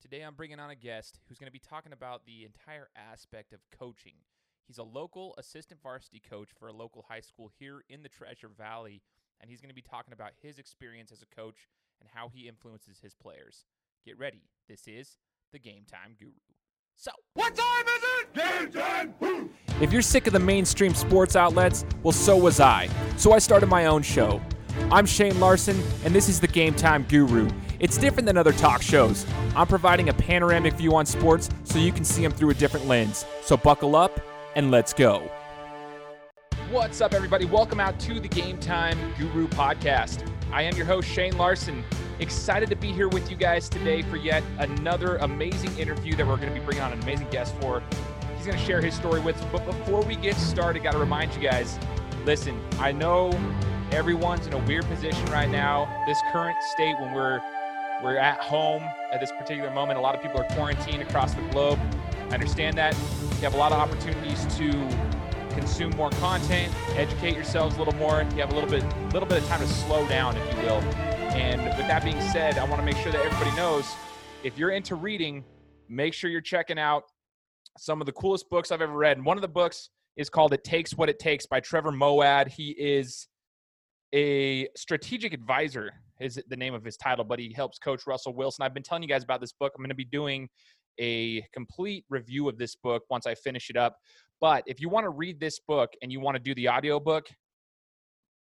Today I'm bringing on a guest who's going to be talking about the entire aspect of coaching. He's a local assistant varsity coach for a local high school here in the Treasure Valley, and he's going to be talking about his experience as a coach and how he influences his players. Get ready. This is the Game Time Guru. So, What time is it? Game time! Woo! if you're sick of the mainstream sports outlets, well, so was I. So I started my own show. I'm Shane Larson, and this is the Game Time Guru. It's different than other talk shows. I'm providing a panoramic view on sports so you can see them through a different lens. So buckle up and let's go. What's up, everybody? Welcome out to the Game Time Guru podcast. I am your host, Shane Larson. Excited to be here with you guys today for yet another amazing interview that we're going to be bringing on an amazing guest for. He's going to share his story with us. But before we get started, got to remind you guys listen, I know everyone's in a weird position right now. This current state when we're we're at home at this particular moment. A lot of people are quarantined across the globe. I understand that. You have a lot of opportunities to consume more content, educate yourselves a little more. You have a little bit little bit of time to slow down, if you will. And with that being said, I want to make sure that everybody knows if you're into reading, make sure you're checking out some of the coolest books I've ever read. And one of the books is called It Takes What It Takes by Trevor Moawad. He is a strategic advisor is the name of his title, but he helps coach Russell Wilson. I've been telling you guys about this book. I'm going to be doing a complete review of this book once I finish it up. But if you want to read this book and you want to do the audio book,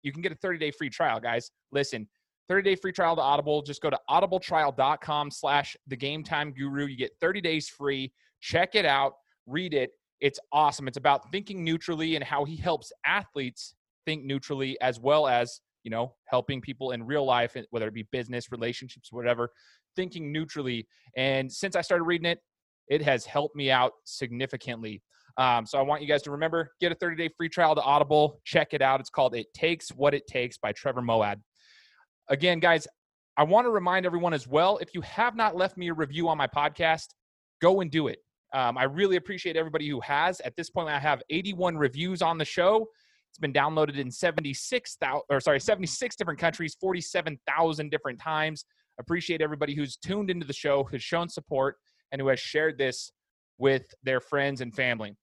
you can get a 30-day free trial, guys. Listen, 30-day free trial to Audible. Just go to audibletrial.com slash the game time guru. You get 30 days free. Check it out, read it. It's awesome. It's about thinking neutrally and how he helps athletes think neutrally as well as you know helping people in real life whether it be business relationships whatever thinking neutrally. And since i started reading it it has helped me out significantly. Um, so i want you guys to remember get a 30 day free trial to audible. Check it out. It's called it takes what it takes by trevor moawad. Again guys i want to remind everyone as well if you have not left me a review on my podcast go and do it. Um, i really appreciate everybody who has. At this point i have 81 reviews on the show it's been downloaded in 76,000 or sorry, 76 different countries, 47,000 different times. Appreciate everybody who's tuned into the show, who's shown support, and who has shared this with their friends and family.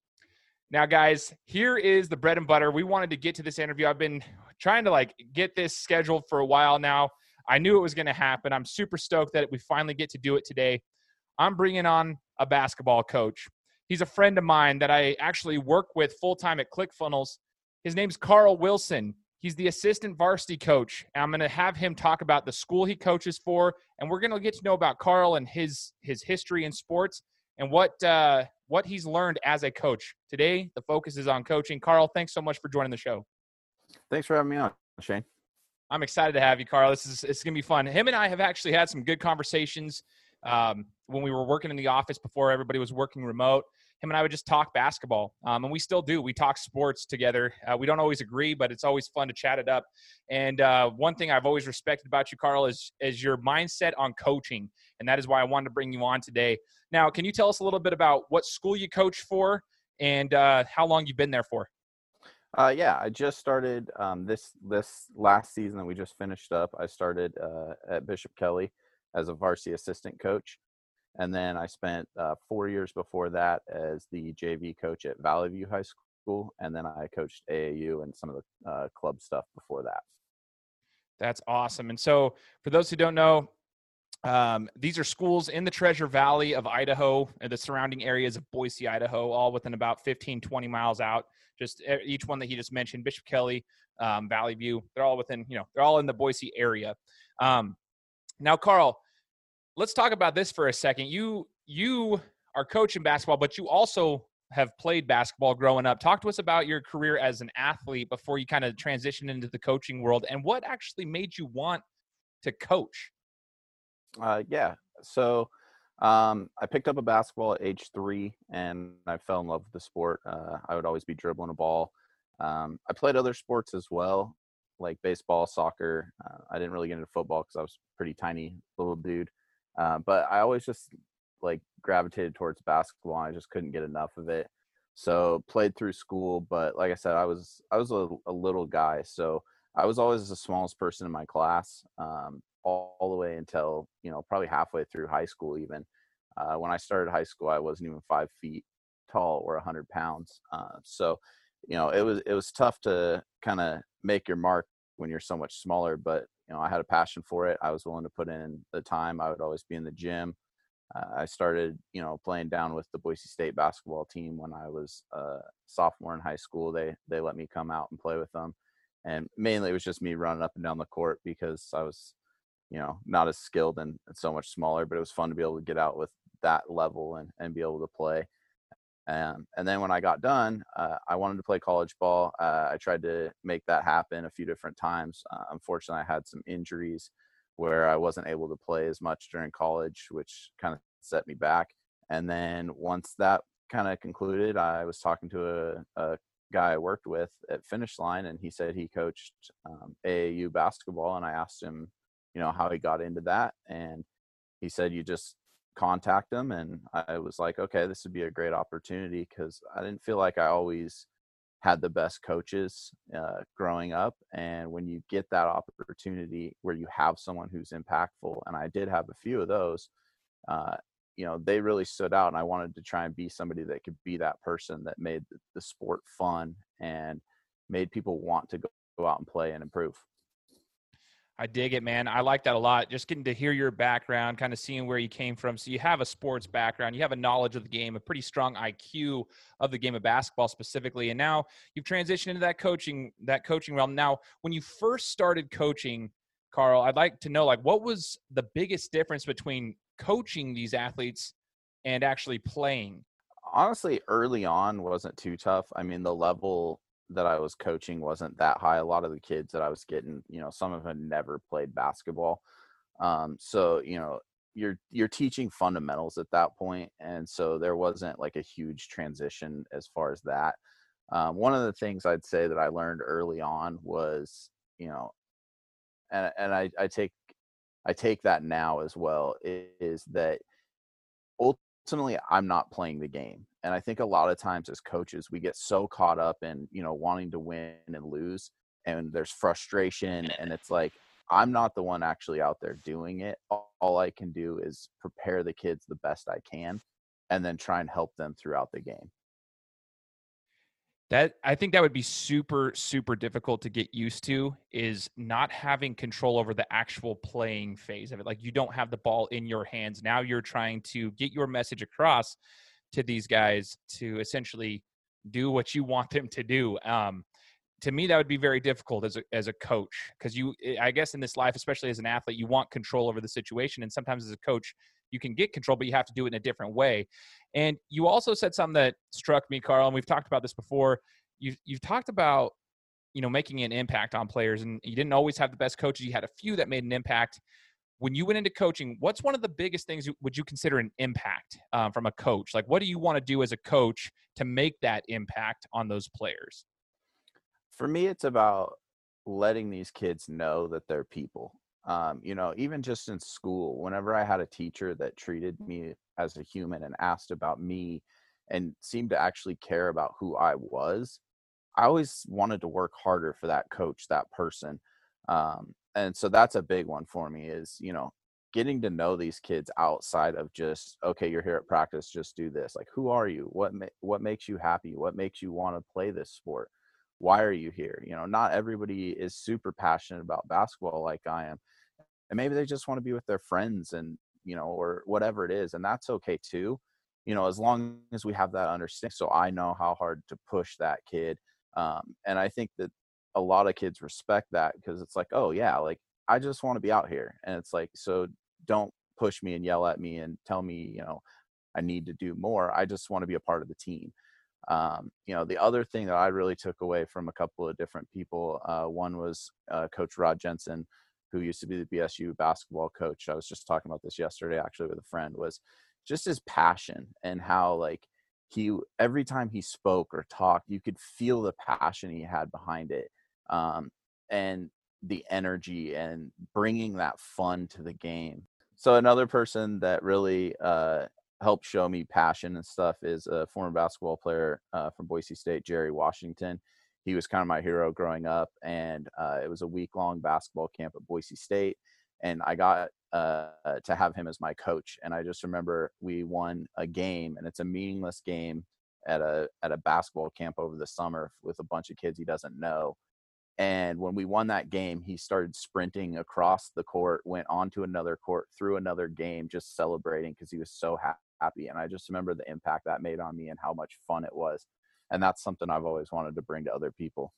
Now, guys, here is the bread and butter. We wanted to get to this interview. I've been trying to like get this scheduled for a while now. I knew it was going to happen. I'm super stoked that we finally get to do it today. I'm bringing on a basketball coach. He's a friend of mine that I actually work with full time at ClickFunnels his name's Carl Wilson. He's the assistant varsity coach. And I'm going to have him talk about the school he coaches for, and we're going to get to know about Carl and his his history in sports and what uh, what he's learned as a coach. Today, the focus is on coaching. Carl, thanks so much for joining the show. Thanks for having me on, Shane. I'm excited to have you, Carl. This is it's going to be fun. Him and I have actually had some good conversations um, when we were working in the office before everybody was working remote him and I would just talk basketball, um, and we still do. We talk sports together. Uh, we don't always agree, but it's always fun to chat it up. And uh, one thing I've always respected about you, Carl, is is your mindset on coaching, and that is why I wanted to bring you on today. Now, can you tell us a little bit about what school you coach for and uh, how long you've been there for? Uh, yeah, I just started um, this this last season that we just finished up. I started uh, at Bishop Kelly as a varsity assistant coach. And then I spent uh, four years before that as the JV coach at Valley View High School. And then I coached AAU and some of the uh, club stuff before that. That's awesome. And so, for those who don't know, um, these are schools in the Treasure Valley of Idaho and the surrounding areas of Boise, Idaho, all within about 15, 20 miles out. Just each one that he just mentioned, Bishop Kelly, um, Valley View, they're all within, you know, they're all in the Boise area. Um, now, Carl, let's talk about this for a second. You you are coaching basketball, but you also have played basketball growing up. Talk to us about your career as an athlete before you kind of transitioned into the coaching world, and what actually made you want to coach. Uh, yeah, so um, I picked up a basketball at age three, and I fell in love with the sport. Uh, I would always be dribbling a ball. Um, I played other sports as well, like baseball, soccer. Uh, I didn't really get into football because I was pretty tiny little dude. Uh, but I always just like gravitated towards basketball. I just couldn't get enough of it. So played through school, but like I said, I was I was a, a little guy, so I was always the smallest person in my class, um, all, all, the way until you know probably halfway through high school even. Uh, when I started high school, I wasn't even five feet tall or 100 pounds. Uh, so, you know, it was it was tough to kind of make your mark when you're so much smaller. But you know, I had a passion for it. I was willing to put in the time. I would always be in the gym. Uh, I started, you know, playing down with the Boise State basketball team when I was a sophomore in high school. They they let me come out and play with them, and mainly it was just me running up and down the court because I was, you know, not as skilled and, and so much smaller. But it was fun to be able to get out with that level and and be able to play. Um, and then when I got done, uh, I wanted to play college ball. Uh, I tried to make that happen a few different times. Uh, unfortunately, I had some injuries where I wasn't able to play as much during college, which kind of set me back. And then once that kind of concluded, I was talking to a, a, guy I worked with at Finish Line, and he said he coached um, AAU basketball. And I asked him, you know, how he got into that. And he said, you just contact them And I was like, okay, this would be a great opportunity because I didn't feel like I always had the best coaches uh, growing up. And when you get that opportunity where you have someone who's impactful, and I did have a few of those, uh, you know, they really stood out. And I wanted to try and be somebody that could be that person that made the, sport fun and made people want to go out and play and improve. I dig it, man. I like that a lot. Just getting to hear your background, kind of seeing where you came from. So you have a sports background, you have a knowledge of the game, a pretty strong IQ of the game of basketball specifically, and now you've transitioned into that coaching that coaching realm. Now, when you first started coaching, Carl, I'd like to know like what was the biggest difference between coaching these athletes and actually playing? Honestly, early on wasn't too tough. I mean, the level that I was coaching wasn't that high. A lot of the kids that I was getting, you know, some of them never played basketball. Um, so, you know, you're you're teaching fundamentals at that point, and so there wasn't like a huge transition as far as that. Um, one of the things I'd say that I learned early on was, you know, and and I, I take I take that now as well is that ultimately I'm not playing the game. And I think a lot of times as coaches, we get so caught up in, you know, wanting to win and lose and there's frustration and it's like I'm not the one actually out there doing it. All I can do is prepare the kids the best I can and then try and help them throughout the game. That I think that would be super super difficult to get used to is not having control over the actual playing phase of it. Like you don't have the ball in your hands. Now you're trying to get your message across to these guys to essentially do what you want them to do. Um, to me, that would be very difficult as a as a coach because you, eh, I guess, in this life, especially as an athlete, you want control over the situation, and sometimes as a coach, you can get control, but you have to do it in a different way. And you also said something that struck me, Carl, and we've talked about this before. You've you've talked about you know making an impact on players, and you didn't always have the best coaches. You had a few that made an impact. When you went into coaching, what's one of the biggest things would you consider an impact um, from a coach? Like, what do you want to do as a coach to make that impact on those players? For me, it's about letting these kids know that they're people um, you know even just in school whenever i had a teacher that treated me as a human and asked about me and seemed to actually care about who i was i always wanted to work harder for that coach that person um, and so that's a big one for me is you know getting to know these kids outside of just okay you're here at practice just do this like who are you? What ma- what makes you happy? What makes you want to play this sport? Why are you here? You know not everybody is super passionate about basketball like i am and maybe they just want to be with their friends and you know or whatever it is and that's okay too you know as long as we have that understanding so i know how hard to push that kid um, and i think that a lot of kids respect that because it's like oh yeah like i just want to be out here and it's like so don't push me and yell at me and tell me you know i need to do more i just want to be a part of the team. Um, you know, the other thing that I really took away from a couple of different people, uh, one was uh, Coach Rod Jensen, who used to be the BSU basketball coach. I was just talking about this yesterday, actually, with a friend. Was just his passion and how like he every time he spoke or talked, you could feel the passion he had behind it, um, and the energy and bringing that fun to the game. So another person that really uh, helped show me passion and stuff is a former basketball player uh, from Boise State, Jerry Washington. He was kind of my hero growing up, and uh, it was a week long basketball camp at Boise State. and I got uh, to have him as my coach. And I just remember we won a game, and it's a meaningless game at a at a basketball camp over the summer with a bunch of kids he doesn't know. And when we won that game, he started sprinting across the court, went onto another court, through another game, just celebrating because he was so ha- happy. And I just remember the impact that made on me and how much fun it was. And that's something I've always wanted to bring to other people.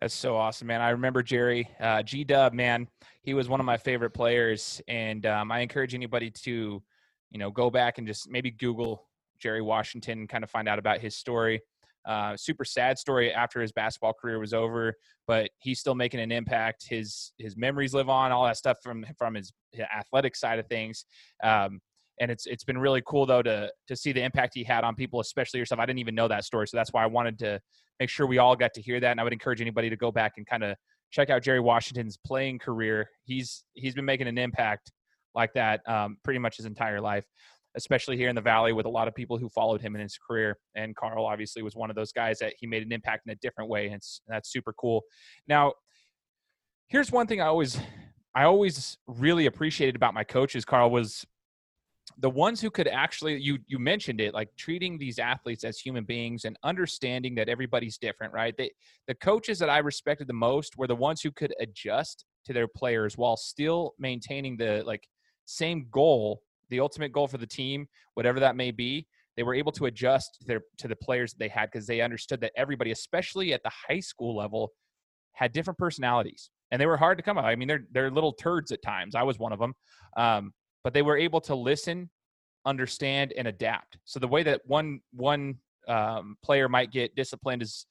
That's so awesome, man. I remember Jerry uh, G Dub, man. He was one of my favorite players, and um, I encourage anybody to, you know, go back and just maybe Google Jerry Washington, and kind of find out about his story. Uh, super sad story after his basketball career was over, but he's still making an impact. His his memories live on, all that stuff from from his, his athletic side of things. Um, and it's it's been really cool though to to see the impact he had on people, especially yourself. I didn't even know that story, so that's why I wanted to make sure we all got to hear that. And I would encourage anybody to go back and kind of check out Jerry Washington's playing career. He's he's been making an impact like that um, pretty much his entire life especially here in the Valley with a lot of people who followed him in his career. And Carl obviously was one of those guys that he made an impact in a different way. And, and that's super cool. Now, here's one thing I always, I always really appreciated about my coaches, Carl, was the ones who could actually you you mentioned it like treating these athletes as human beings and understanding that everybody's different right they, the coaches that i respected the most were the ones who could adjust to their players while still maintaining the like same goal the ultimate goal for the team, whatever that may be, they were able to adjust their to the players they had because they understood that everybody, especially at the high school level, had different personalities and they were hard to come up. I mean, they're they're little turds at times. I was one of them, um, but they were able to listen, understand, and adapt. So the way that one one um, player might get disciplined is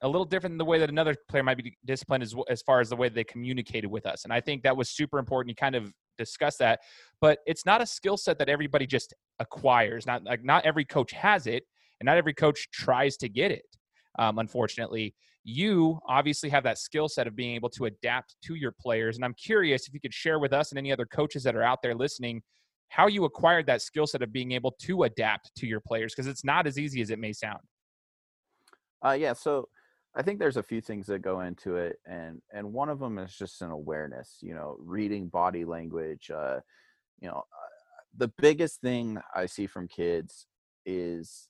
a little different than the way that another player might be disciplined as, as far as the way they communicated with us. And I think that was super important. You kind of discuss that, but it's not a skill set that everybody just acquires. Not like not every coach has it, and not every coach tries to get it. Um, unfortunately, you obviously have that skill set of being able to adapt to your players. And I'm curious if you could share with us and any other coaches that are out there listening how you acquired that skill set of being able to adapt to your players because it's not as easy as it may sound. Uh, yeah, so I think there's a few things that go into it, and and one of them is just an awareness. You know, reading body language. Uh, you know, uh, the biggest thing I see from kids is,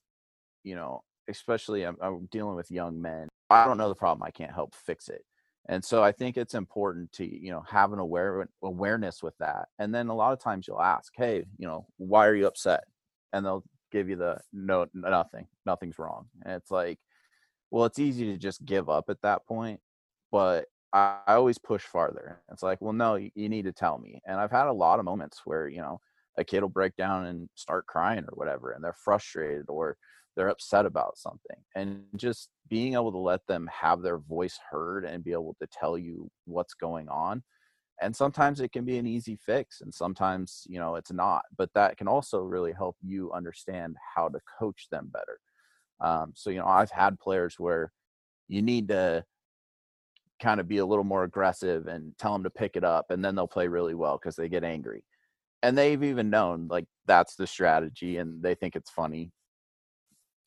you know, especially I'm, I'm dealing with young men. I don't know the problem. I can't help fix it. And so I think it's important to you know have an aware awareness with that. And then a lot of times you'll ask, "Hey, you know, why are you upset?" And they'll give you the no, nothing, nothing's wrong. And it's like, well, it's easy to just give up at that point, but I, I always push farther. It's like, well, no, you, you need to tell me. And I've had a lot of moments where, you know, a kid will break down and start crying or whatever, and they're frustrated or they're upset about something. And just being able to let them have their voice heard and be able to tell you what's going on. And sometimes it can be an easy fix, and sometimes, you know, it's not. But that can also really help you understand how to coach them better um, so, you know, I've had players where you need to kind of be a little more aggressive and tell them to pick it up, and then they'll play really well because they get angry. And they've even known like that's the strategy and they think it's funny.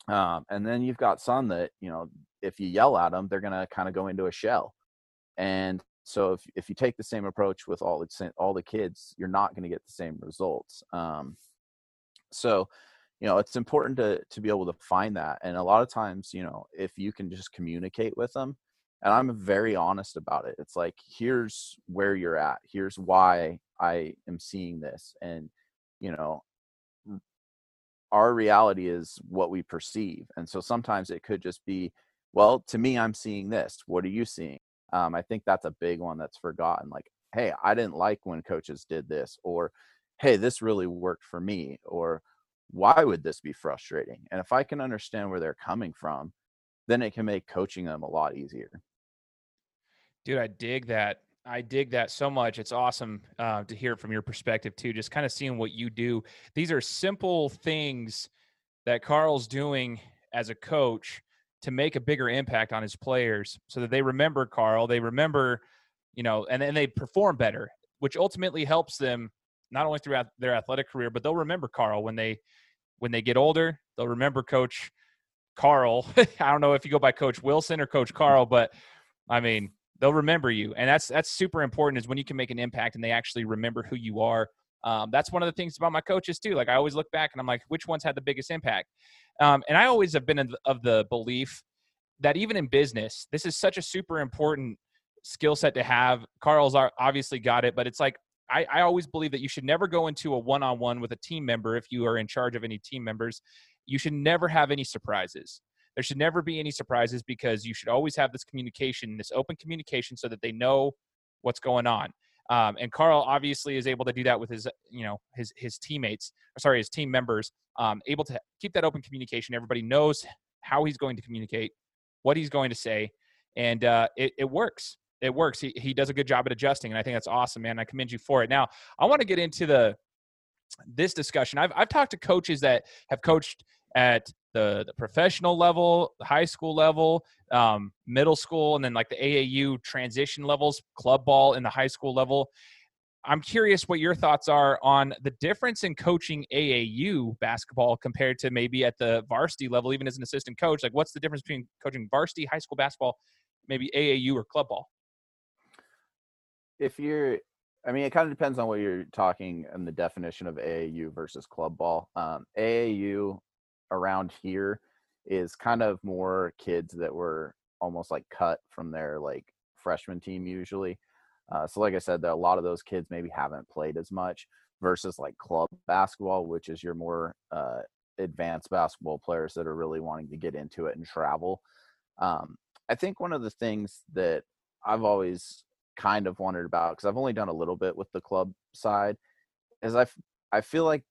Um, and then you've got some that, you know, if you yell at them, they're going to kind of go into a shell. And so if, if you take the same approach with all the, all the kids, you're not going to get the same results. Um, so, you know it's important to to be able to find that and a lot of times you know if you can just communicate with them and i'm very honest about it it's like here's where you're at here's why i am seeing this and you know our reality is what we perceive and so sometimes it could just be well to me i'm seeing this what are you seeing um, i think that's a big one that's forgotten like hey i didn't like when coaches did this or hey this really worked for me or why would this be frustrating? And if I can understand where they're coming from, then it can make coaching them a lot easier. Dude, I dig that. I dig that so much. It's awesome uh, to hear from your perspective too. Just kind of seeing what you do. These are simple things that Carl's doing as a coach to make a bigger impact on his players, so that they remember Carl. They remember, you know, and then they perform better, which ultimately helps them not only throughout their athletic career, but they'll remember Carl when they when they get older. They'll remember Coach Carl. I don't know if you go by Coach Wilson or Coach Carl, but I mean they'll remember you, and that's that's super important. Is when you can make an impact and they actually remember who you are. Um, that's one of the things about my coaches too. Like I always look back and I'm like, which ones had the biggest impact? Um, and I always have been of the belief that even in business, this is such a super important skill set to have. Carl's obviously got it, but it's like I, I always believe that you should never go into a one-on-one with a team member if you are in charge of any team members. You should never have any surprises. There should never be any surprises because you should always have this communication, this open communication, so that they know what's going on. Um, and Carl obviously is able to do that with his, you know, his his teammates. Sorry, his team members. Um, able to keep that open communication. Everybody knows how he's going to communicate, what he's going to say, and uh, it, it works. It works. He he does a good job at adjusting, and I think that's awesome, man. I commend you for it. Now, I want to get into the this discussion. I've I've talked to coaches that have coached at the, the professional level, the high school level, um, middle school, and then like the AAU transition levels, club ball in the high school level. I'm curious what your thoughts are on the difference in coaching AAU basketball compared to maybe at the varsity level, even as an assistant coach. Like, what's the difference between coaching varsity high school basketball, maybe AAU or club ball? If you're, I mean, it kind of depends on what you're talking and the definition of AAU versus club ball. Um, AAU around here is kind of more kids that were almost like cut from their like freshman team usually. Uh, so like I said, that a lot of those kids maybe haven't played as much versus like club basketball, which is your more uh, advanced basketball players that are really wanting to get into it and travel. Um, I think one of the things that I've always kind of wondered about because I've only done a little bit with the club side is I, I feel like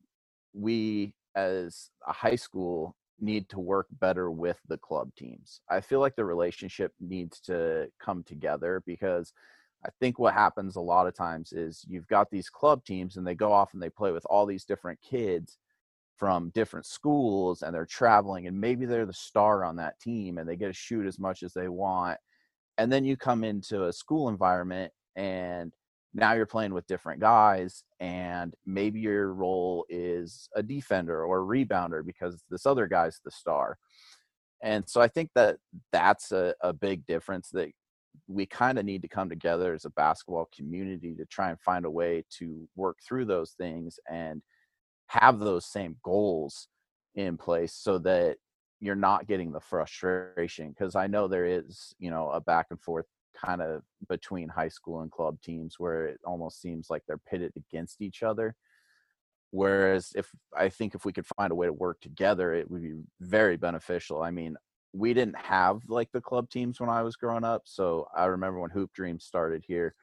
we as a high school need to work better with the club teams. I feel like the relationship needs to come together because I think what happens a lot of times is you've got these club teams and they go off and they play with all these different kids from different schools and they're traveling and maybe they're the star on that team and they get to shoot as much as they want. And then you come into a school environment and now you're playing with different guys and maybe your role is a defender or a rebounder because this other guy's the star. And so i think that that's a, a big difference that we kind of need to come together as a basketball community to try and find a way to work through those things and have those same goals in place so that you're not getting the frustration because i know there is you know a back and forth kind of between high school and club teams where it almost seems like they're pitted against each other. Whereas if i think if we could find a way to work together it would be very beneficial. I mean we didn't have like the club teams when i was growing up so i remember when hoop dreams started here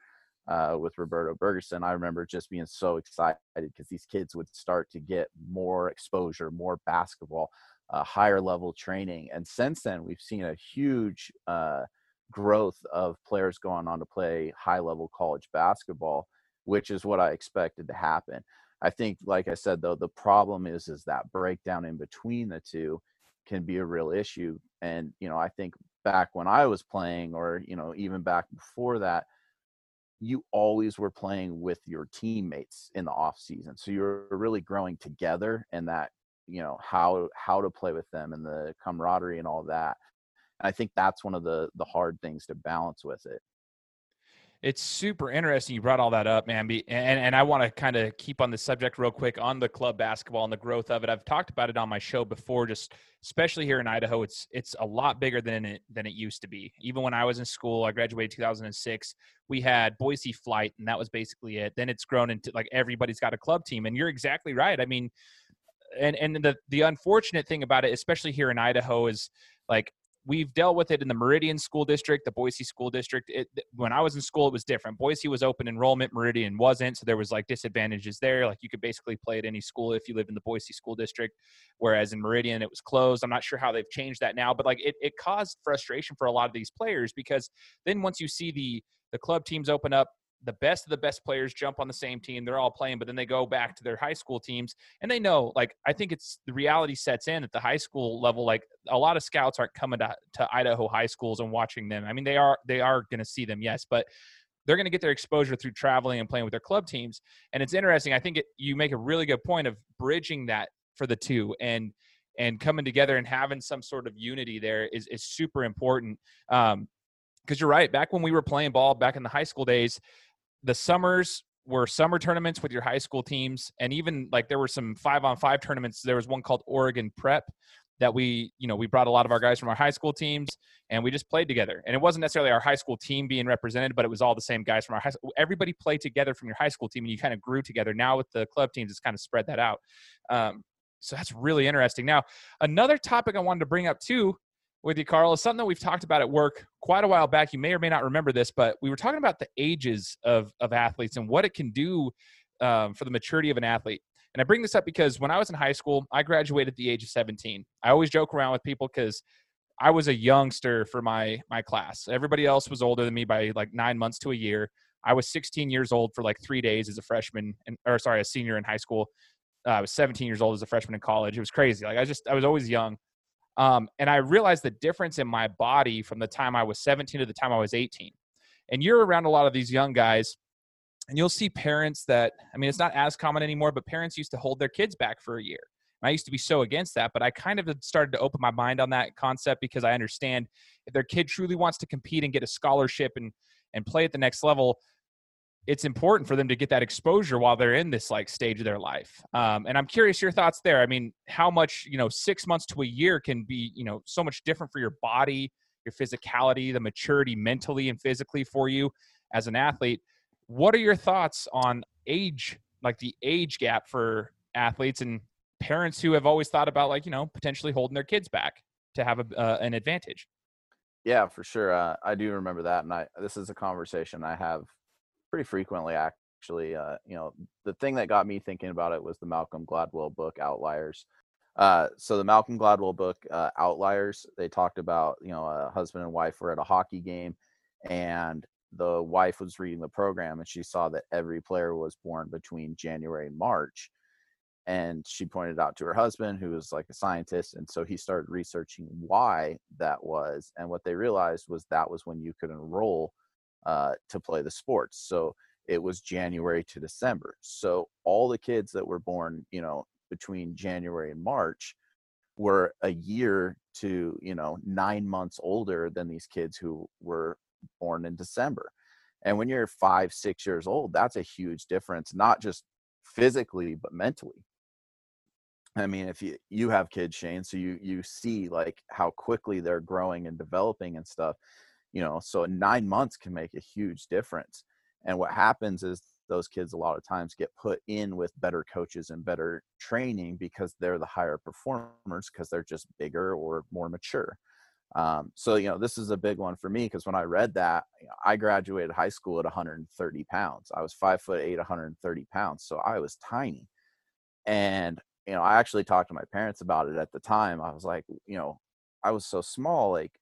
uh, with roberto bergersen i remember just being so excited because these kids would start to get more exposure more basketball uh, higher level training. And since then we've seen a huge uh, growth of players going on to play high level college basketball, which is what I expected to happen. I think, like I said, though, the problem is is that breakdown in between the two can be a real issue. And you know, I think back when I was playing, or you know, even back before that, you always were playing with your teammates in the off season, so you're really growing together, and that you know how how to play with them and the camaraderie and all that and I think that's one of the the hard things to balance with it. It's super interesting you brought all that up, man. And, and I want to kind of keep on the subject real quick on the club basketball and the growth of it. I've talked about it on my show before, just especially here in Idaho. It's it's a lot bigger than it than it used to be. Even when I was in school, I graduated 2006. We had Boise Flight, and that was basically it. Then it's grown into like everybody's got a club team, and you're exactly right. I mean, and and the the unfortunate thing about it, especially here in Idaho, is like we've dealt with it in the Meridian School District, the Boise School District. It, when I was in school, it was different. Boise was open enrollment, Meridian wasn't, so there was like disadvantages there. Like you could basically play at any school if you live in the Boise School District, whereas in Meridian it was closed. I'm not sure how they've changed that now, but like it, it caused frustration for a lot of these players because then once you see the the club teams open up the best of the best players jump on the same team. They're all playing, but then they go back to their high school teams and they know, like, I think it's the reality sets in at the high school level. Like, a lot of scouts aren't coming to, to Idaho high schools and watching them. I mean, they are, they are going to see them, yes, but they're going to get their exposure through traveling and playing with their club teams. And it's interesting. I think it, you make a really good point of bridging that for the two and, and coming together and having some sort of unity there is, is super important. Um, because you're right. Back when we were playing ball back in the high school days, the summers were summer tournaments with your high school teams, and even like there were some five on five tournaments. There was one called Oregon Prep that we, you know, we brought a lot of our guys from our high school teams and we just played together. And it wasn't necessarily our high school team being represented, but it was all the same guys from our high school. Everybody played together from your high school team and you kind of grew together. Now with the club teams, it's kind of spread that out. Um, so that's really interesting. Now, another topic I wanted to bring up too with you, Carl, is something that we've talked about at work quite a while back. You may or may not remember this, but we were talking about the ages of, of athletes and what it can do um, for the maturity of an athlete. And I bring this up because when I was in high school, I graduated at the age of 17. I always joke around with people because I was a youngster for my my class. Everybody else was older than me by like nine months to a year. I was 16 years old for like three days as a freshman, and, or sorry, a senior in high school. Uh, I was 17 years old as a freshman in college. It was crazy. Like I just, I was always young. Um, and I realized the difference in my body from the time I was 17 to the time I was 18. And you're around a lot of these young guys and you'll see parents that i mean it's not as common anymore but parents used to hold their kids back for a year and i used to be so against that but i kind of started to open my mind on that concept because i understand if their kid truly wants to compete and get a scholarship and and play at the next level it's important for them to get that exposure while they're in this like stage of their life um, and i'm curious your thoughts there i mean how much you know six months to a year can be you know so much different for your body your physicality the maturity mentally and physically for you as an athlete what are your thoughts on age, like the age gap for athletes and parents who have always thought about like you know potentially holding their kids back to have a, uh, an advantage? Yeah, for sure. Uh, I do remember that, and I this is a conversation I have pretty frequently. Actually, uh, you know, the thing that got me thinking about it was the Malcolm Gladwell book Outliers. Uh, so the Malcolm Gladwell book uh, Outliers, they talked about you know a husband and wife were at a hockey game, and the wife was reading the program and she saw that every player was born between January and March. And she pointed out to her husband, who was like a scientist. And so he started researching why that was. And what they realized was that was when you could enroll uh, to play the sports. So it was January to December. So all the kids that were born, you know, between January and March were a year to, you know, nine months older than these kids who were born in December. And when you're five, six years old, that's a huge difference, not just physically, but mentally. I mean, if you you have kids, Shane, so you you see like how quickly they're growing and developing and stuff, you know. So nine months can make a huge difference. And what happens is those kids a lot of times get put in with better coaches and better training because they're the higher performers because they're just bigger or more mature. Um, so you know this is a big one for me because when I read that, you know, I graduated high school at 130 pounds. I was five foot eight, 130 pounds, so I was tiny. And you know, I actually talked to my parents about it at the time. I was like, you know, I was so small, like,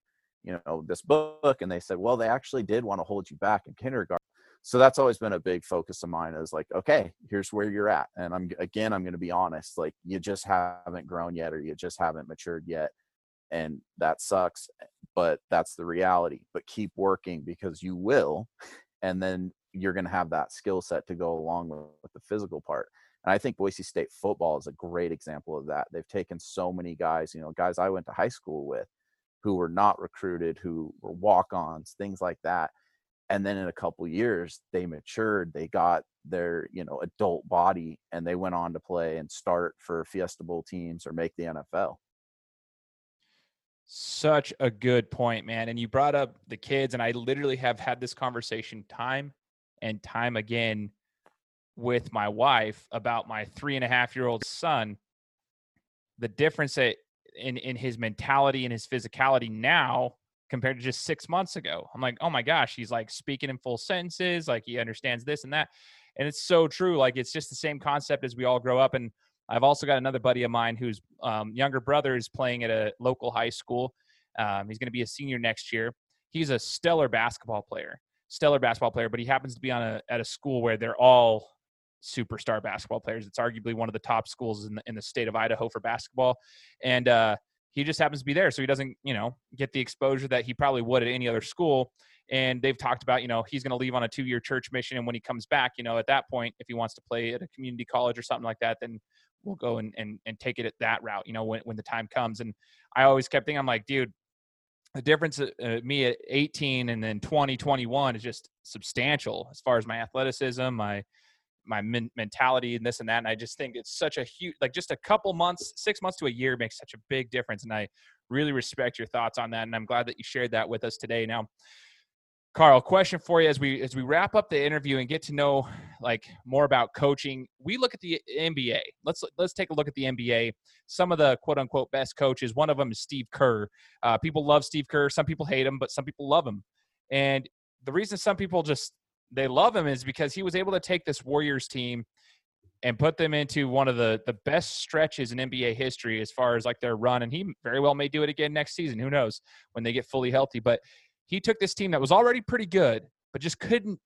you know, this book, and they said, well, they actually did want to hold you back in kindergarten. So that's always been a big focus of mine. Is like, okay, here's where you're at, and I'm again, I'm going to be honest. Like, you just haven't grown yet, or you just haven't matured yet and that sucks but that's the reality but keep working because you will and then you're going to have that skill set to go along with, the physical part and i think boise state football is a great example of that they've taken so many guys you know guys i went to high school with who were not recruited who were walk-ons things like that and then in a couple years they matured they got their you know adult body and they went on to play and start for fiesta bowl teams or make the nfl such a good point, man. And you brought up the kids, and I literally have had this conversation time and time again with my wife about my three and a half year old son. The difference that in in his mentality and his physicality now compared to just six months ago. I'm like, oh my gosh, he's like speaking in full sentences, like he understands this and that. And it's so true. Like it's just the same concept as we all grow up. And I've also got another buddy of mine whose um, younger brother is playing at a local high school. Um, he's going to be a senior next year. He's a stellar basketball player, stellar basketball player, but he happens to be on a at a school where they're all superstar basketball players. It's arguably one of the top schools in the, in the state of Idaho for basketball, and uh, he just happens to be there, so he doesn't, you know, get the exposure that he probably would at any other school. And they've talked about, you know, he's going to leave on a two-year church mission, and when he comes back, you know, at that point, if he wants to play at a community college or something like that, then we'll go and, and, and take it at that route, you know, when, when the time comes. And I always kept thinking, I'm like, dude, the difference uh, uh me at 18 and then 2021 is just substantial as far as my athleticism, my my men- mentality and this and that. And I just think it's such a huge, like just a couple months, six months to a year makes such a big difference. And I really respect your thoughts on that. And I'm glad that you shared that with us today. Now, Carl, question for you as we as we wrap up the interview and get to know like more about coaching. We look at the NBA. Let's let's take a look at the NBA. Some of the quote unquote best coaches. One of them is Steve Kerr. Uh, people love Steve Kerr. Some people hate him, but some people love him. And the reason some people just they love him is because he was able to take this Warriors team and put them into one of the the best stretches in NBA history as far as like their run. And he very well may do it again next season. Who knows when they get fully healthy? But he took this team that was already pretty good, but just couldn't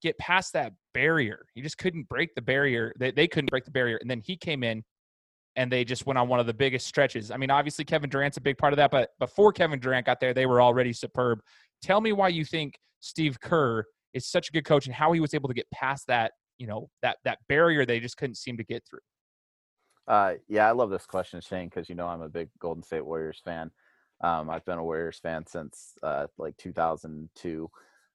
get past that barrier. He just couldn't break the barrier. They, they couldn't break the barrier. And then he came in and they just went on one of the biggest stretches. I mean, obviously Kevin Durant's a big part of that, but before Kevin Durant got there, they were already superb. Tell me why you think Steve Kerr is such a good coach and how he was able to get past that, you know, that that barrier they just couldn't seem to get through. Uh, yeah, I love this question, Shane, because you know I'm a big Golden State Warriors fan. Um, I've been a Warriors fan since uh, like 2002.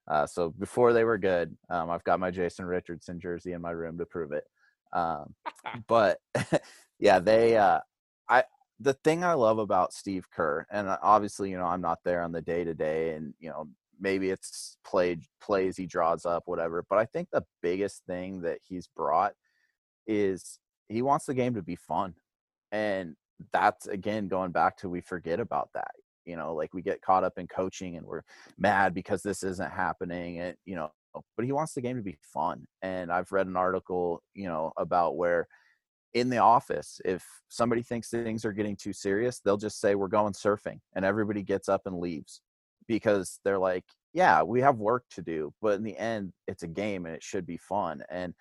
Uh, so before they were good, um, I've got my Jason Richardson jersey in my room to prove it. Um, but yeah, they. Uh, I the thing I love about Steve Kerr, and uh, obviously, you know, I'm not there on the day to day, and you know, maybe it's play plays he draws up, whatever. But I think the biggest thing that he's brought is he wants the game to be fun, and that's again going back to we forget about that you know like we get caught up in coaching and we're mad because this isn't happening and you know but he wants the game to be fun and i've read an article you know about where in the office if somebody thinks things are getting too serious they'll just say we're going surfing and everybody gets up and leaves because they're like yeah we have work to do but in the end it's a game and it should be fun and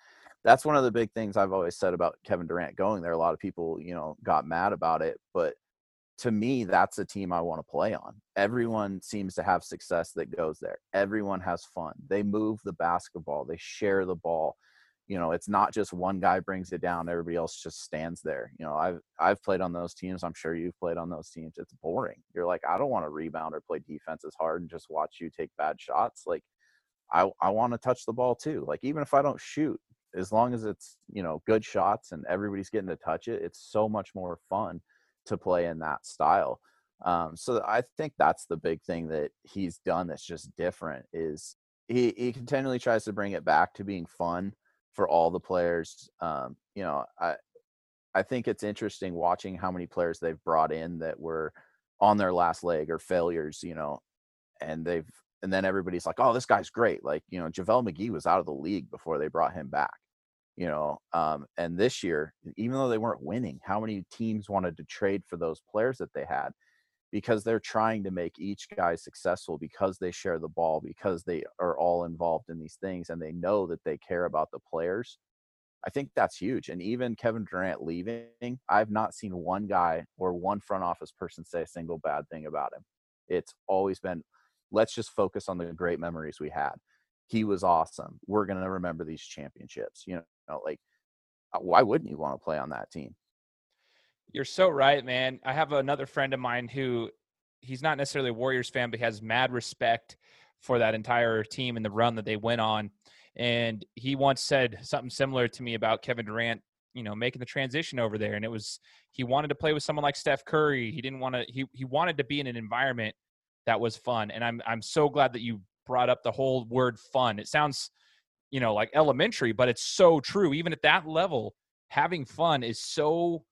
that's one of the big things I've always said about Kevin Durant going there. A lot of people, you know, got mad about it, but to me, that's a team I want to play on. Everyone seems to have success that goes there. Everyone has fun. They move the basketball, they share the ball. You know, it's not just one guy brings it down, everybody else just stands there. You know, I've I've played on those teams. I'm sure you've played on those teams. It's boring. You're like, I don't want to rebound or play defense as hard and just watch you take bad shots. Like I, I want to touch the ball too. Like even if I don't shoot, as long as it's you know good shots and everybody's getting to touch it it's so much more fun to play in that style um, so i think that's the big thing that he's done that's just different is he, he continually tries to bring it back to being fun for all the players um, you know i i think it's interesting watching how many players they've brought in that were on their last leg or failures you know and they've and then everybody's like, "Oh, this guy's great." Like, you know, JaVale McGee was out of the league before they brought him back you know um, and this year even though they weren't winning how many teams wanted to trade for those players that they had because they're trying to make each guy successful because they share the ball because they are all involved in these things and they know that they care about the players i think that's huge. And even kevin durant leaving i've not seen one guy or one front office person say a single bad thing about him. It's always been let's just focus on the great memories we had. He was awesome. We're going to remember these championships you know like uh, why wouldn't you want to play on that team? You're so right, man. I have another friend of mine who he's not necessarily a Warriors fan, but he has mad respect for that entire team and the run that they went on. And he once said something similar to me about Kevin Durant, you know, making the transition over there. And it was he wanted to play with someone like Steph Curry. He didn't want to he he wanted to be in an environment that was fun. And I'm I'm so glad that you brought up the whole word fun. It sounds you know, like elementary, but it's so true. Even at that level, having fun is so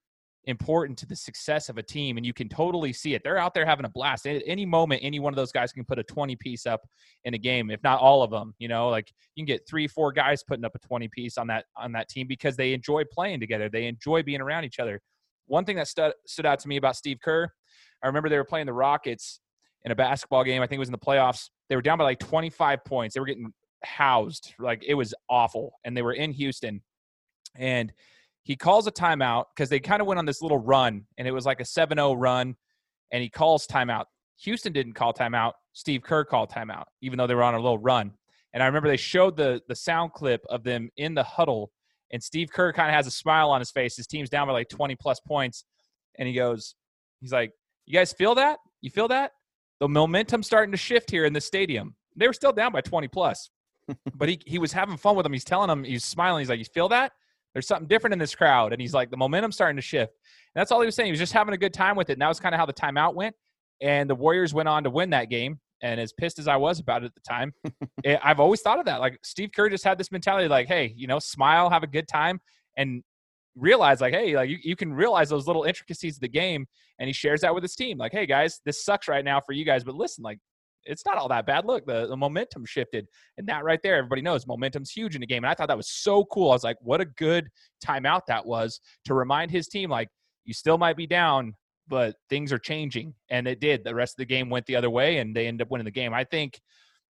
important to the success of a team and you can totally see it they're out there having a blast at any moment any one of those guys can put a 20 piece up in a game if not all of them you know like you can get three four guys putting up a 20 piece on that on that team because they enjoy playing together they enjoy being around each other one thing that stood, stood out to me about steve kerr i remember they were playing the rockets in a basketball game i think it was in the playoffs they were down by like 25 points they were getting housed. Like it was awful. And they were in Houston. And he calls a timeout because they kind of went on this little run and it was like a 7 0 run. And he calls timeout. Houston didn't call timeout. Steve Kerr called timeout, even though they were on a little run. And I remember they showed the the sound clip of them in the huddle, and Steve Kerr kind of has a smile on his face. His team's down by like 20 plus points, and he goes, he's like, "You guys feel that? You feel that?" the momentum starting to shift here in the stadium. They were still down by 20 plus, but he, he was having fun with them. He's telling them, he's smiling. He's like, You feel that? There's something different in this crowd. And he's like, The momentum's starting to shift. And that's all he was saying. He was just having a good time with it. And that was kind of how the timeout went. And the Warriors went on to win that game. And as pissed as I was about it at the time, it, I've always thought of that. Like Steve Kerr just had this mentality, like, hey, you know, smile, have a good time, and realize, like, hey, like you, you can realize those little intricacies of the game. And he shares that with his team, like, hey guys, this sucks right now for you guys, but listen, like, it's not all that bad. Look, the, the momentum shifted. And that right there, everybody knows momentum's huge in a game. And I thought that was so cool. I was like, what a good timeout that was to remind his team, like, you still might be down, but things are changing. And it did. The rest of the game went the other way, and they ended up winning the game. I think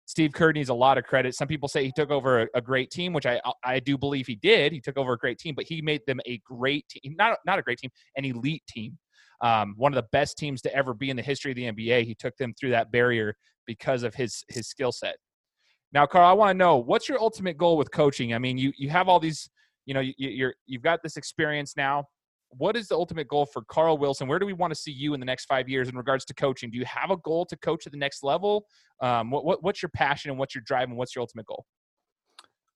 Steve Kerr needs a lot of credit. Some people say he took over a, a, great team, which I I do believe he did. He took over a great team, but he made them a great team, not not a great team, an elite team. Um, one of the best teams to ever be in the history of the NBA. He took them through that barrier because of his his skill set. Now, Carl, I want to know what's your ultimate goal with coaching. I mean, you you have all these, you know, you, you're you've got this experience now what is the ultimate goal for Carl Wilson? Where do we want to see you in the next five years in regards to coaching? Do you have a goal to coach at the next level? Um, what, what, what's your passion and what's your drive and what's your ultimate goal?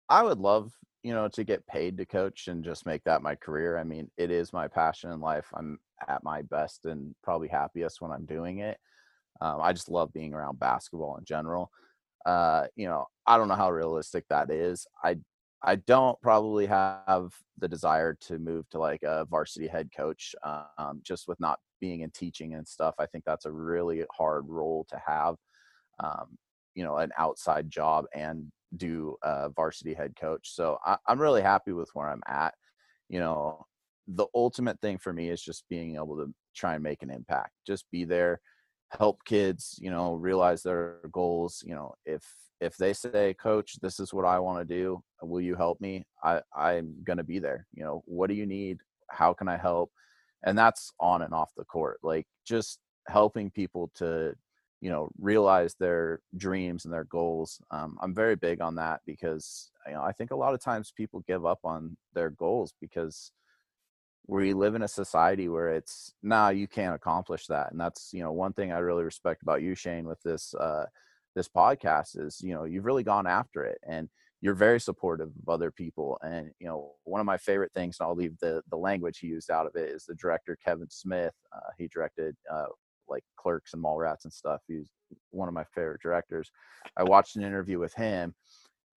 I would love, you know, to get paid to coach and just make that my career. I mean, it is my passion in life. I'm at my best and probably happiest when I'm doing it. Um, I just love being around basketball in general. Uh, you know, I don't know how realistic that is. I I don't probably have the desire to move to like a varsity head coach, um, just with not being in teaching and stuff. I think that's a really hard role to have, um, you know, an outside job and do a varsity head coach. So I, I'm really happy with where I'm at. You know, the ultimate thing for me is just being able to try and make an impact, just be there, help kids, you know, realize their goals. You know, if if they say, Coach, this is what I want to do, will you help me? I, I'm going to be there. You know, what do you need? How can I help? And that's on and off the court. Like just helping people to, you know, realize their dreams and their goals. Um, I'm very big on that because, you know, I think a lot of times people give up on their goals because we live in a society where it's, nah, you can't accomplish that. And that's, you know, one thing I really respect about you, Shane, with this, uh, this podcast is you know you've really gone after it and you're very supportive of other people. And you know one of my favorite things and i'll leave the the language he used out of it is the director kevin smith uh, he directed uh, like clerks and mallrats and stuff. He's one of my favorite directors. I watched an interview with him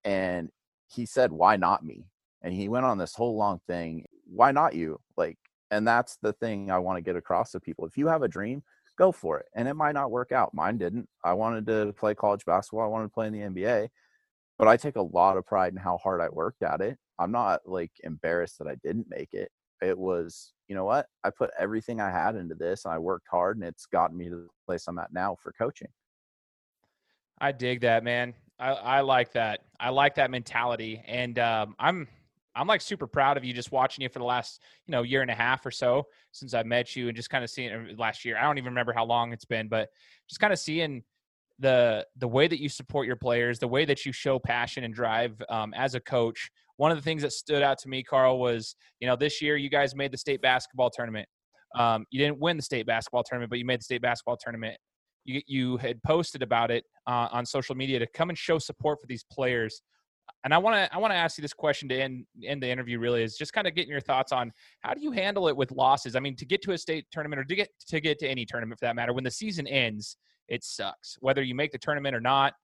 and he said why not me? And he went on this whole long thing why not you like and that's the thing i want to get across to people if you have a dream go for it. And it might not work out. Mine didn't. I wanted to play college basketball. I wanted to play in the NBA, but I take a lot of pride in how hard I worked at it. I'm not like embarrassed that I didn't make it. It was, you know what? I put everything I had into this and I worked hard and it's gotten me to the place I'm at now for coaching. I dig that, man. I, I like that. I like that mentality. And um, I'm I'm like super proud of you just watching you for the last, you know, year and a half or so since I met you and just kind of seeing uh, last year. I don't even remember how long it's been, but just kind of seeing the the way that you support your players, the way that you show passion and drive um, as a coach. One of the things that stood out to me, Carl, was you know this year you guys made the state basketball tournament. Um, you didn't win the state basketball tournament, but you made the state basketball tournament. You you had posted about it uh, on social media to come and show support for these players and I want to I want to ask you this question to end end the interview. Really, is just kind of getting your thoughts on how do you handle it with losses. I mean, to get to a state tournament or to get to get to any tournament for that matter, when the season ends, it sucks. Whether you make the tournament or not,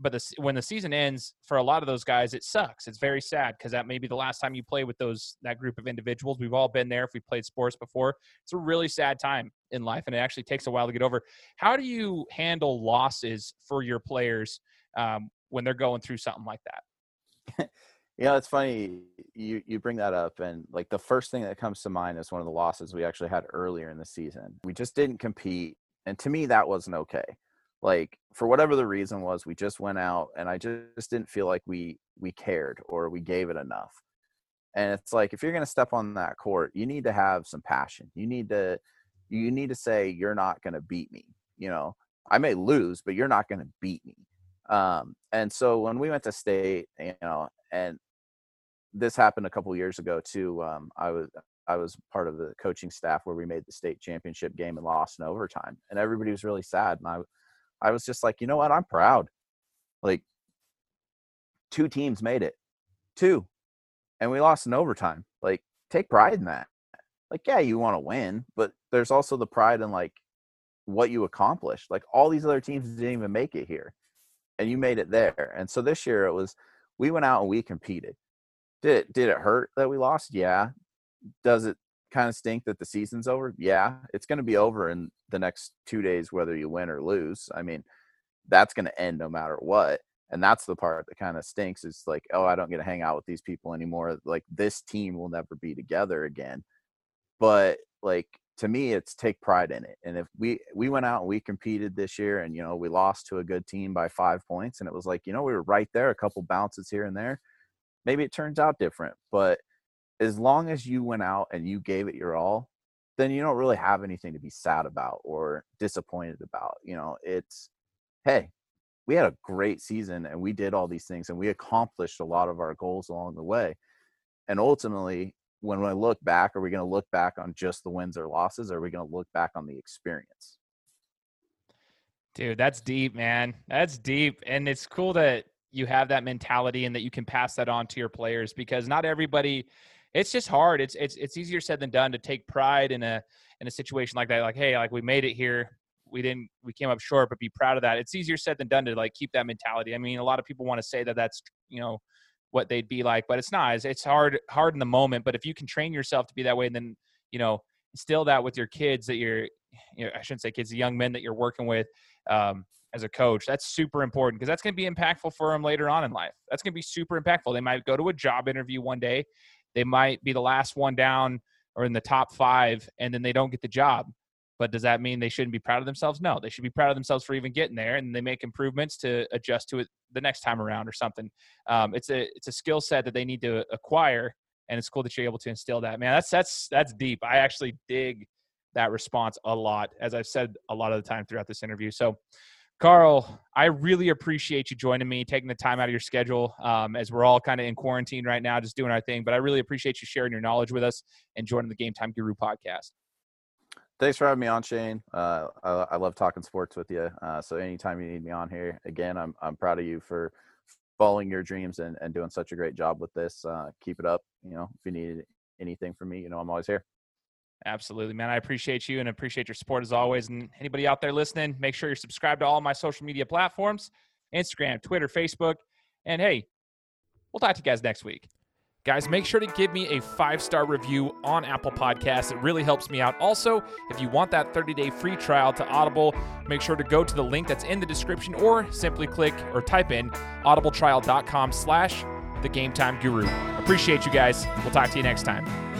but the, when the season ends for a lot of those guys, it sucks. It's very sad because that may be the last time you play with those that group of individuals. We've all been there if we played sports before. It's a really sad time in life, and it actually takes a while to get over. How do you handle losses for your players? Um, when they're going through something like that. yeah, it's funny you you bring that up, and like the first thing that comes to mind is one of the losses we actually had earlier in the season. We just didn't compete, and to me, that wasn't okay. Like for whatever the reason was, we just went out, and I just didn't feel like we we cared or we gave it enough. And it's like if you're going to step on that court, you need to have some passion. You need to you need to say you're not going to beat me. You know, I may lose, but you're not going to beat me. Um, and so when we went to state, you know, and this happened a couple years ago too. Um, I was I was part of the coaching staff where we made the state championship game and lost in overtime, and everybody was really sad. And I, I was just like, you know what? I'm proud. Like, two teams made it, two, and we lost in overtime. Like, take pride in that. Like, yeah, you want to win, but there's also the pride in like what you accomplished. Like, all these other teams didn't even make it here, and you made it there. And so this year it was, we went out and we competed. Did it, did it hurt that we lost? Yeah does it kind of stink that the season's over? Yeah, it's going to be over in the next two days, whether you win or lose. I mean, that's going to end no matter what. And that's the part that kind of stinks is like, oh, I don't get to hang out with these people anymore. Like, this team will never be together again. But, like, to me, it's take pride in it. And if we we went out and we competed this year, and you know we lost to a good team by five points, and it was like you know we were right there, a couple bounces here and there. Maybe it turns out different, but as long as you went out and you gave it your all, then you don't really have anything to be sad about or disappointed about. You know, it's hey, we had a great season and we did all these things and we accomplished a lot of our goals along the way. And ultimately, when we look back, are we going to look back on just the wins or losses? Or are we going to look back on the experience? Dude, that's deep, man. That's deep. And it's cool that you have that mentality and that you can pass that on to your players because not everybody it's just hard. It's it's it's easier said than done to take pride in a in a situation like that. Like, hey, like we made it here. We didn't. We came up short, but be proud of that. It's easier said than done to like keep that mentality. I mean, a lot of people want to say that that's you know what they'd be like, but it's not. It's, it's hard hard in the moment. But if you can train yourself to be that way, and then you know instill that with your kids that you're, you know, I shouldn't say kids, the young men that you're working with. Um, as a coach. That's super important because that's going to be impactful for them later on in life. That's going to be super impactful. They might go to a job interview one day they might be the last one down or in the top five, and then they don't get the job. But does that mean they shouldn't be proud of themselves? No, they should be proud of themselves for even getting there, and they make improvements to adjust to it the next time around or something. Um, it's a it's a skill set that they need to acquire, and it's cool that you're able to instill that. Man, that's that's that's deep. I actually dig that response a lot, as I've said a lot of the time throughout this interview. So, Carl, I really appreciate you joining me, taking the time out of your schedule um, as we're all kind of in quarantine right now, just doing our thing. But I really appreciate you sharing your knowledge with us and joining the Game Time Guru podcast. Thanks for having me on, Shane. Uh, I, I, love talking sports with you. Uh, so anytime you need me on here, again, I'm I'm proud of you for following your dreams and, and doing such a great job with this. Uh, keep it up. You know, if you need anything from me, you know, I'm always here. Absolutely, man. I appreciate you and appreciate your support as always. And anybody out there listening, make sure you're subscribed to all my social media platforms Instagram, Twitter, Facebook. And hey, we'll talk to you guys next week. Guys, make sure to give me a five star review on Apple Podcasts. It really helps me out. Also, if you want that 30 day free trial to Audible, make sure to go to the link that's in the description or simply click or type in audibletrial.com slash the game time guru. Appreciate you guys. We'll talk to you next time.